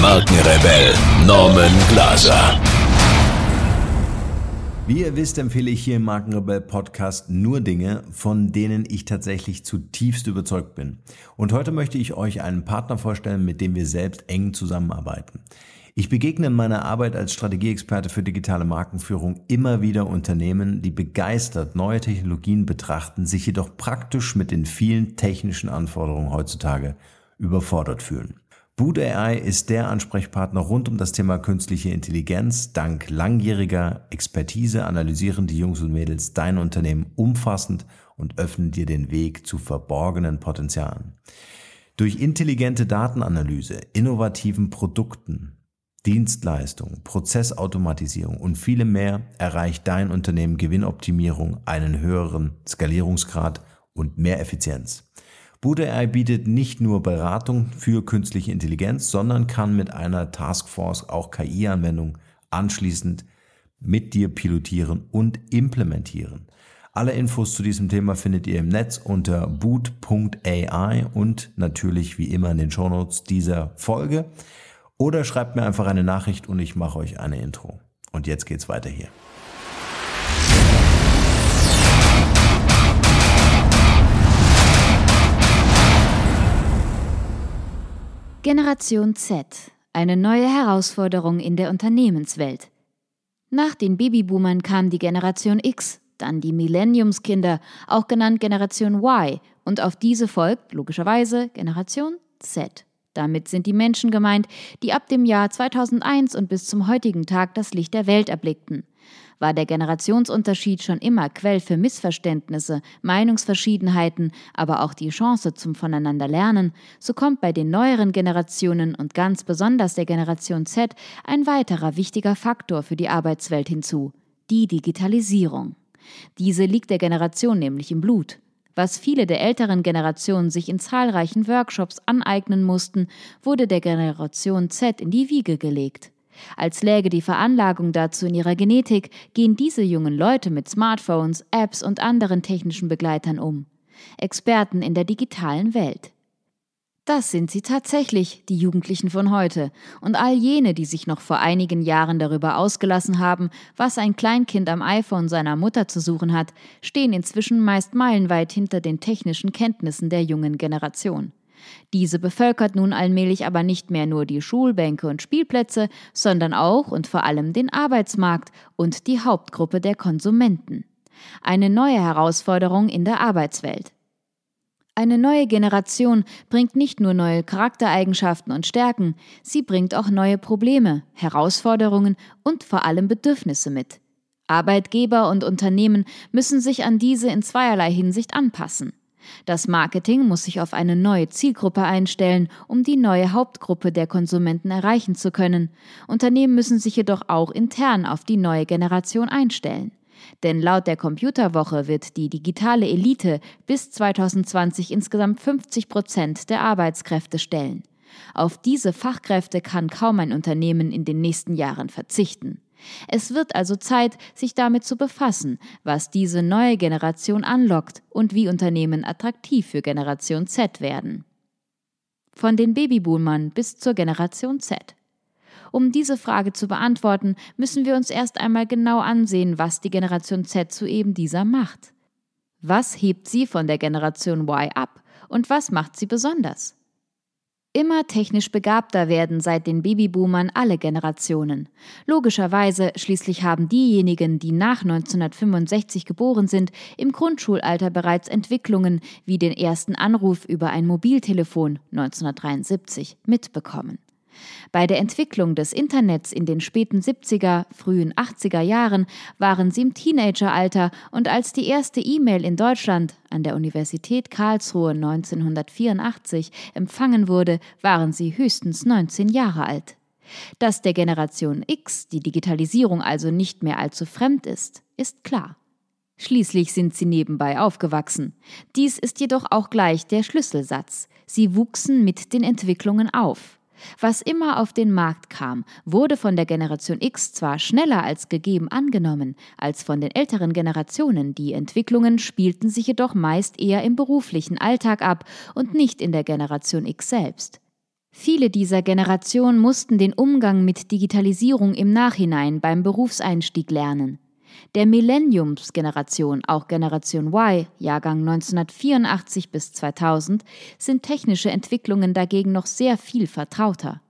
Markenrebell Norman Glaser. Wie ihr wisst, empfehle ich hier im Markenrebell Podcast nur Dinge, von denen ich tatsächlich zutiefst überzeugt bin. Und heute möchte ich euch einen Partner vorstellen, mit dem wir selbst eng zusammenarbeiten. Ich begegne in meiner Arbeit als Strategieexperte für digitale Markenführung immer wieder Unternehmen, die begeistert neue Technologien betrachten, sich jedoch praktisch mit den vielen technischen Anforderungen heutzutage überfordert fühlen. Boot AI ist der Ansprechpartner rund um das Thema künstliche Intelligenz. Dank langjähriger Expertise analysieren die Jungs und Mädels dein Unternehmen umfassend und öffnen dir den Weg zu verborgenen Potenzialen. Durch intelligente Datenanalyse, innovativen Produkten, Dienstleistungen, Prozessautomatisierung und viele mehr erreicht dein Unternehmen Gewinnoptimierung, einen höheren Skalierungsgrad und mehr Effizienz. Bude bietet nicht nur Beratung für künstliche Intelligenz, sondern kann mit einer Taskforce auch KI-Anwendungen anschließend mit dir pilotieren und implementieren. Alle Infos zu diesem Thema findet ihr im Netz unter boot.ai und natürlich wie immer in den Shownotes dieser Folge. Oder schreibt mir einfach eine Nachricht und ich mache euch eine Intro. Und jetzt geht's weiter hier. Generation Z. Eine neue Herausforderung in der Unternehmenswelt. Nach den Babyboomern kam die Generation X, dann die Millenniumskinder, auch genannt Generation Y, und auf diese folgt logischerweise Generation Z. Damit sind die Menschen gemeint, die ab dem Jahr 2001 und bis zum heutigen Tag das Licht der Welt erblickten. War der Generationsunterschied schon immer Quell für Missverständnisse, Meinungsverschiedenheiten, aber auch die Chance zum Voneinanderlernen, so kommt bei den neueren Generationen und ganz besonders der Generation Z ein weiterer wichtiger Faktor für die Arbeitswelt hinzu, die Digitalisierung. Diese liegt der Generation nämlich im Blut. Was viele der älteren Generationen sich in zahlreichen Workshops aneignen mussten, wurde der Generation Z in die Wiege gelegt. Als läge die Veranlagung dazu in ihrer Genetik, gehen diese jungen Leute mit Smartphones, Apps und anderen technischen Begleitern um. Experten in der digitalen Welt. Das sind sie tatsächlich, die Jugendlichen von heute, und all jene, die sich noch vor einigen Jahren darüber ausgelassen haben, was ein Kleinkind am iPhone seiner Mutter zu suchen hat, stehen inzwischen meist meilenweit hinter den technischen Kenntnissen der jungen Generation. Diese bevölkert nun allmählich aber nicht mehr nur die Schulbänke und Spielplätze, sondern auch und vor allem den Arbeitsmarkt und die Hauptgruppe der Konsumenten. Eine neue Herausforderung in der Arbeitswelt. Eine neue Generation bringt nicht nur neue Charaktereigenschaften und Stärken, sie bringt auch neue Probleme, Herausforderungen und vor allem Bedürfnisse mit. Arbeitgeber und Unternehmen müssen sich an diese in zweierlei Hinsicht anpassen. Das Marketing muss sich auf eine neue Zielgruppe einstellen, um die neue Hauptgruppe der Konsumenten erreichen zu können. Unternehmen müssen sich jedoch auch intern auf die neue Generation einstellen. Denn laut der Computerwoche wird die digitale Elite bis 2020 insgesamt 50 Prozent der Arbeitskräfte stellen. Auf diese Fachkräfte kann kaum ein Unternehmen in den nächsten Jahren verzichten. Es wird also Zeit, sich damit zu befassen, was diese neue Generation anlockt und wie Unternehmen attraktiv für Generation Z werden. Von den Babyboomern bis zur Generation Z. Um diese Frage zu beantworten, müssen wir uns erst einmal genau ansehen, was die Generation Z zu eben dieser macht. Was hebt sie von der Generation Y ab und was macht sie besonders? Immer technisch begabter werden seit den Babyboomern alle Generationen. Logischerweise, schließlich haben diejenigen, die nach 1965 geboren sind, im Grundschulalter bereits Entwicklungen wie den ersten Anruf über ein Mobiltelefon 1973 mitbekommen. Bei der Entwicklung des Internets in den späten 70er, frühen 80er Jahren waren sie im Teenageralter und als die erste E-Mail in Deutschland an der Universität Karlsruhe 1984 empfangen wurde, waren sie höchstens 19 Jahre alt. Dass der Generation X die Digitalisierung also nicht mehr allzu fremd ist, ist klar. Schließlich sind sie nebenbei aufgewachsen. Dies ist jedoch auch gleich der Schlüsselsatz. Sie wuchsen mit den Entwicklungen auf. Was immer auf den Markt kam, wurde von der Generation X zwar schneller als gegeben angenommen als von den älteren Generationen, die Entwicklungen spielten sich jedoch meist eher im beruflichen Alltag ab und nicht in der Generation X selbst. Viele dieser Generationen mussten den Umgang mit Digitalisierung im Nachhinein beim Berufseinstieg lernen. Der Millenniums-Generation, auch Generation Y, Jahrgang 1984 bis 2000, sind technische Entwicklungen dagegen noch sehr viel vertrauter.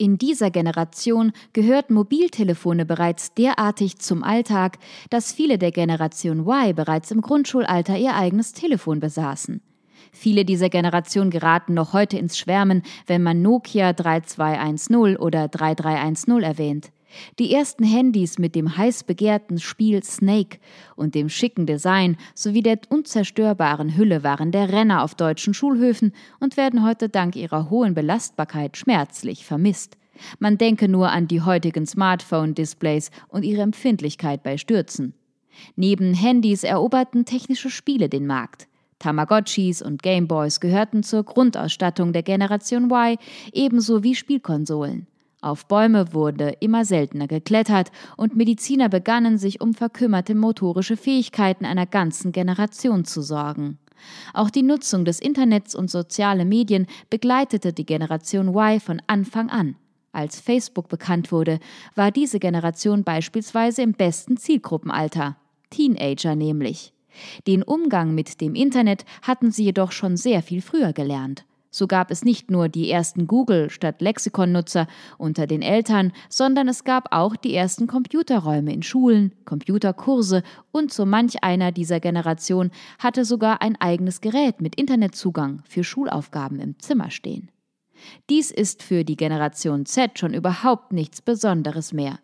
In dieser Generation gehörten Mobiltelefone bereits derartig zum Alltag, dass viele der Generation Y bereits im Grundschulalter ihr eigenes Telefon besaßen. Viele dieser Generation geraten noch heute ins Schwärmen, wenn man Nokia 3210 oder 3310 erwähnt. Die ersten Handys mit dem heiß begehrten Spiel Snake und dem schicken Design sowie der unzerstörbaren Hülle waren der Renner auf deutschen Schulhöfen und werden heute dank ihrer hohen Belastbarkeit schmerzlich vermisst. Man denke nur an die heutigen Smartphone-Displays und ihre Empfindlichkeit bei Stürzen. Neben Handys eroberten technische Spiele den Markt. Tamagotchis und Gameboys gehörten zur Grundausstattung der Generation Y, ebenso wie Spielkonsolen. Auf Bäume wurde immer seltener geklettert und Mediziner begannen sich um verkümmerte motorische Fähigkeiten einer ganzen Generation zu sorgen. Auch die Nutzung des Internets und soziale Medien begleitete die Generation Y von Anfang an. Als Facebook bekannt wurde, war diese Generation beispielsweise im besten Zielgruppenalter, Teenager nämlich. Den Umgang mit dem Internet hatten sie jedoch schon sehr viel früher gelernt. So gab es nicht nur die ersten Google statt Lexikon-Nutzer unter den Eltern, sondern es gab auch die ersten Computerräume in Schulen, Computerkurse und so manch einer dieser Generation hatte sogar ein eigenes Gerät mit Internetzugang für Schulaufgaben im Zimmer stehen. Dies ist für die Generation Z schon überhaupt nichts Besonderes mehr.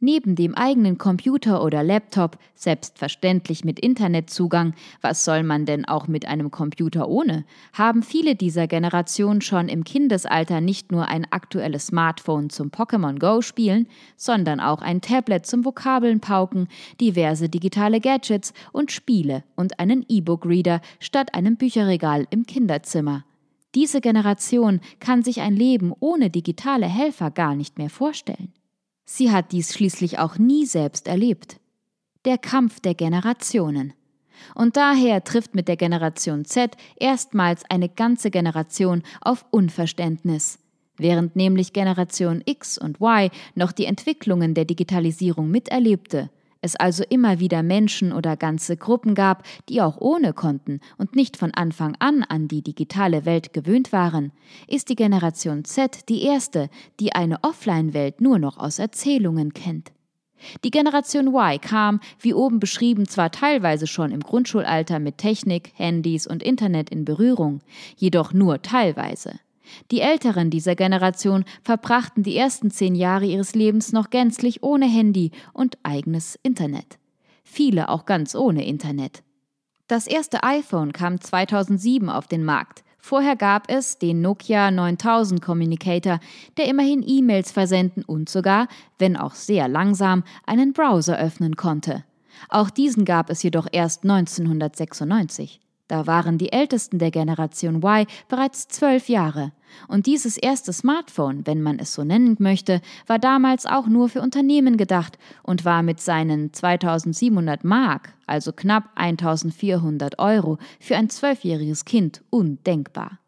Neben dem eigenen Computer oder Laptop, selbstverständlich mit Internetzugang, was soll man denn auch mit einem Computer ohne, haben viele dieser Generation schon im Kindesalter nicht nur ein aktuelles Smartphone zum Pokémon Go spielen, sondern auch ein Tablet zum Vokabeln pauken, diverse digitale Gadgets und Spiele und einen E-Book-Reader statt einem Bücherregal im Kinderzimmer. Diese Generation kann sich ein Leben ohne digitale Helfer gar nicht mehr vorstellen. Sie hat dies schließlich auch nie selbst erlebt. Der Kampf der Generationen. Und daher trifft mit der Generation Z erstmals eine ganze Generation auf Unverständnis. Während nämlich Generation X und Y noch die Entwicklungen der Digitalisierung miterlebte, es also immer wieder Menschen oder ganze Gruppen gab, die auch ohne konnten und nicht von Anfang an an die digitale Welt gewöhnt waren, ist die Generation Z die erste, die eine Offline-Welt nur noch aus Erzählungen kennt. Die Generation Y kam, wie oben beschrieben, zwar teilweise schon im Grundschulalter mit Technik, Handys und Internet in Berührung, jedoch nur teilweise. Die Älteren dieser Generation verbrachten die ersten zehn Jahre ihres Lebens noch gänzlich ohne Handy und eigenes Internet. Viele auch ganz ohne Internet. Das erste iPhone kam 2007 auf den Markt. Vorher gab es den Nokia 9000 Communicator, der immerhin E-Mails versenden und sogar, wenn auch sehr langsam, einen Browser öffnen konnte. Auch diesen gab es jedoch erst 1996. Da waren die Ältesten der Generation Y bereits zwölf Jahre. Und dieses erste Smartphone, wenn man es so nennen möchte, war damals auch nur für Unternehmen gedacht und war mit seinen 2700 Mark, also knapp 1400 Euro, für ein zwölfjähriges Kind undenkbar.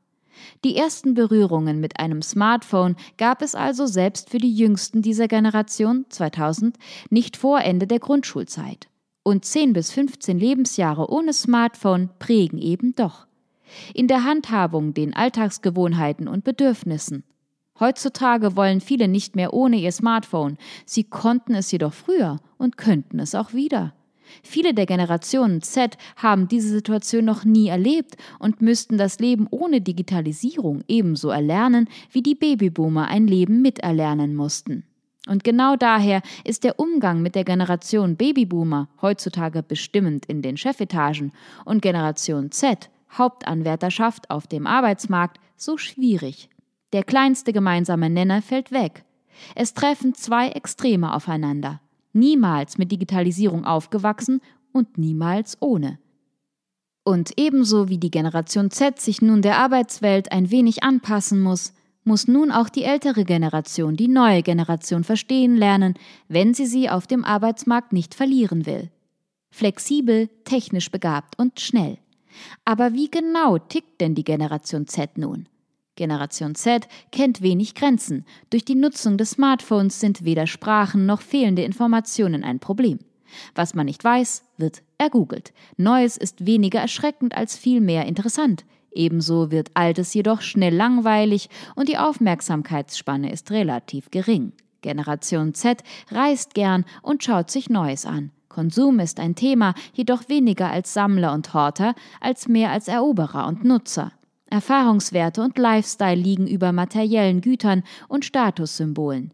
Die ersten Berührungen mit einem Smartphone gab es also selbst für die Jüngsten dieser Generation 2000 nicht vor Ende der Grundschulzeit. Und 10 bis 15 Lebensjahre ohne Smartphone prägen eben doch in der Handhabung, den Alltagsgewohnheiten und Bedürfnissen. Heutzutage wollen viele nicht mehr ohne ihr Smartphone, sie konnten es jedoch früher und könnten es auch wieder. Viele der Generationen Z haben diese Situation noch nie erlebt und müssten das Leben ohne Digitalisierung ebenso erlernen, wie die Babyboomer ein Leben miterlernen mussten. Und genau daher ist der Umgang mit der Generation Babyboomer heutzutage bestimmend in den Chefetagen und Generation Z Hauptanwärterschaft auf dem Arbeitsmarkt so schwierig. Der kleinste gemeinsame Nenner fällt weg. Es treffen zwei Extreme aufeinander. Niemals mit Digitalisierung aufgewachsen und niemals ohne. Und ebenso wie die Generation Z sich nun der Arbeitswelt ein wenig anpassen muss, muss nun auch die ältere Generation die neue Generation verstehen lernen, wenn sie sie auf dem Arbeitsmarkt nicht verlieren will. Flexibel, technisch begabt und schnell. Aber wie genau tickt denn die Generation Z nun? Generation Z kennt wenig Grenzen. Durch die Nutzung des Smartphones sind weder Sprachen noch fehlende Informationen ein Problem. Was man nicht weiß, wird ergoogelt. Neues ist weniger erschreckend als vielmehr interessant. Ebenso wird Altes jedoch schnell langweilig und die Aufmerksamkeitsspanne ist relativ gering. Generation Z reist gern und schaut sich Neues an. Konsum ist ein Thema, jedoch weniger als Sammler und Horter, als mehr als Eroberer und Nutzer. Erfahrungswerte und Lifestyle liegen über materiellen Gütern und Statussymbolen.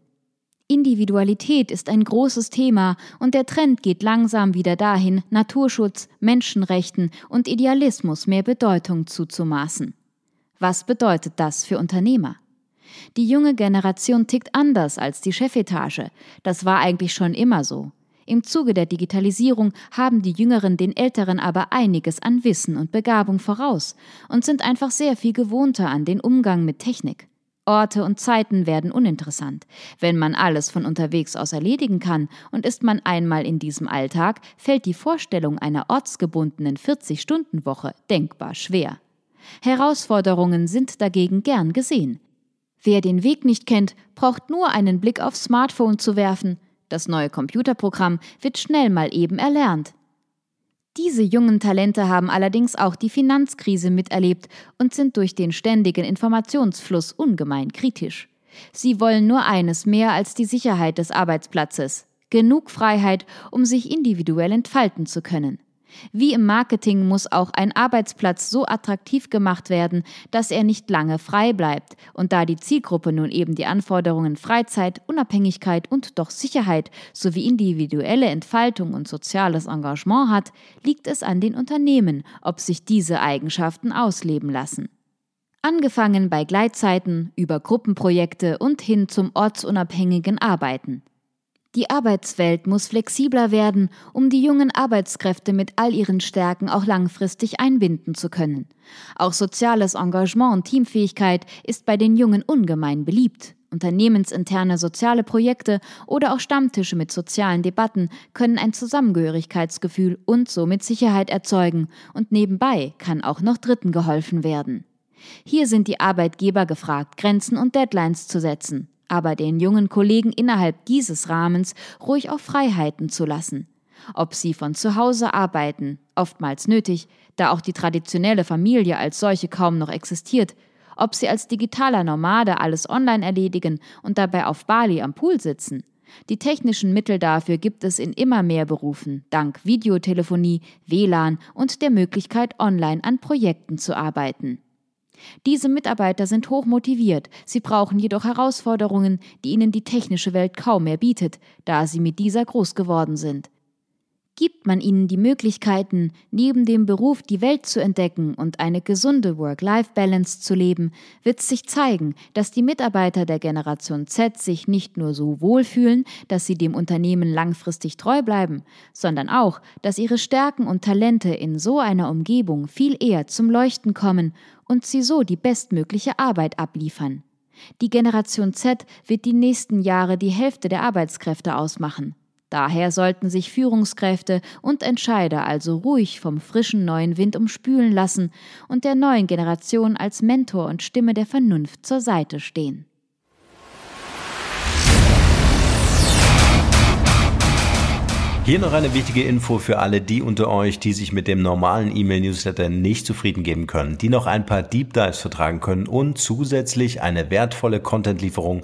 Individualität ist ein großes Thema und der Trend geht langsam wieder dahin, Naturschutz, Menschenrechten und Idealismus mehr Bedeutung zuzumaßen. Was bedeutet das für Unternehmer? Die junge Generation tickt anders als die Chefetage. Das war eigentlich schon immer so. Im Zuge der Digitalisierung haben die Jüngeren den Älteren aber einiges an Wissen und Begabung voraus und sind einfach sehr viel gewohnter an den Umgang mit Technik. Orte und Zeiten werden uninteressant. Wenn man alles von unterwegs aus erledigen kann und ist man einmal in diesem Alltag, fällt die Vorstellung einer ortsgebundenen 40-Stunden-Woche denkbar schwer. Herausforderungen sind dagegen gern gesehen. Wer den Weg nicht kennt, braucht nur einen Blick aufs Smartphone zu werfen, das neue Computerprogramm wird schnell mal eben erlernt. Diese jungen Talente haben allerdings auch die Finanzkrise miterlebt und sind durch den ständigen Informationsfluss ungemein kritisch. Sie wollen nur eines mehr als die Sicherheit des Arbeitsplatzes, genug Freiheit, um sich individuell entfalten zu können. Wie im Marketing muss auch ein Arbeitsplatz so attraktiv gemacht werden, dass er nicht lange frei bleibt. Und da die Zielgruppe nun eben die Anforderungen Freizeit, Unabhängigkeit und doch Sicherheit sowie individuelle Entfaltung und soziales Engagement hat, liegt es an den Unternehmen, ob sich diese Eigenschaften ausleben lassen. Angefangen bei Gleitzeiten, über Gruppenprojekte und hin zum ortsunabhängigen Arbeiten. Die Arbeitswelt muss flexibler werden, um die jungen Arbeitskräfte mit all ihren Stärken auch langfristig einbinden zu können. Auch soziales Engagement und Teamfähigkeit ist bei den Jungen ungemein beliebt. Unternehmensinterne soziale Projekte oder auch Stammtische mit sozialen Debatten können ein Zusammengehörigkeitsgefühl und somit Sicherheit erzeugen, und nebenbei kann auch noch Dritten geholfen werden. Hier sind die Arbeitgeber gefragt, Grenzen und Deadlines zu setzen aber den jungen Kollegen innerhalb dieses Rahmens ruhig auch Freiheiten zu lassen. Ob sie von zu Hause arbeiten, oftmals nötig, da auch die traditionelle Familie als solche kaum noch existiert, ob sie als digitaler Nomade alles online erledigen und dabei auf Bali am Pool sitzen. Die technischen Mittel dafür gibt es in immer mehr Berufen, dank Videotelefonie, WLAN und der Möglichkeit, online an Projekten zu arbeiten. Diese Mitarbeiter sind hoch motiviert, sie brauchen jedoch Herausforderungen, die ihnen die technische Welt kaum mehr bietet, da sie mit dieser groß geworden sind. Gibt man ihnen die Möglichkeiten, neben dem Beruf die Welt zu entdecken und eine gesunde Work-Life-Balance zu leben, wird sich zeigen, dass die Mitarbeiter der Generation Z sich nicht nur so wohlfühlen, dass sie dem Unternehmen langfristig treu bleiben, sondern auch, dass ihre Stärken und Talente in so einer Umgebung viel eher zum Leuchten kommen und sie so die bestmögliche Arbeit abliefern. Die Generation Z wird die nächsten Jahre die Hälfte der Arbeitskräfte ausmachen. Daher sollten sich Führungskräfte und Entscheider also ruhig vom frischen neuen Wind umspülen lassen und der neuen Generation als Mentor und Stimme der Vernunft zur Seite stehen. Hier noch eine wichtige Info für alle die unter euch, die sich mit dem normalen E-Mail-Newsletter nicht zufrieden geben können, die noch ein paar Deep Dives vertragen können und zusätzlich eine wertvolle Content-Lieferung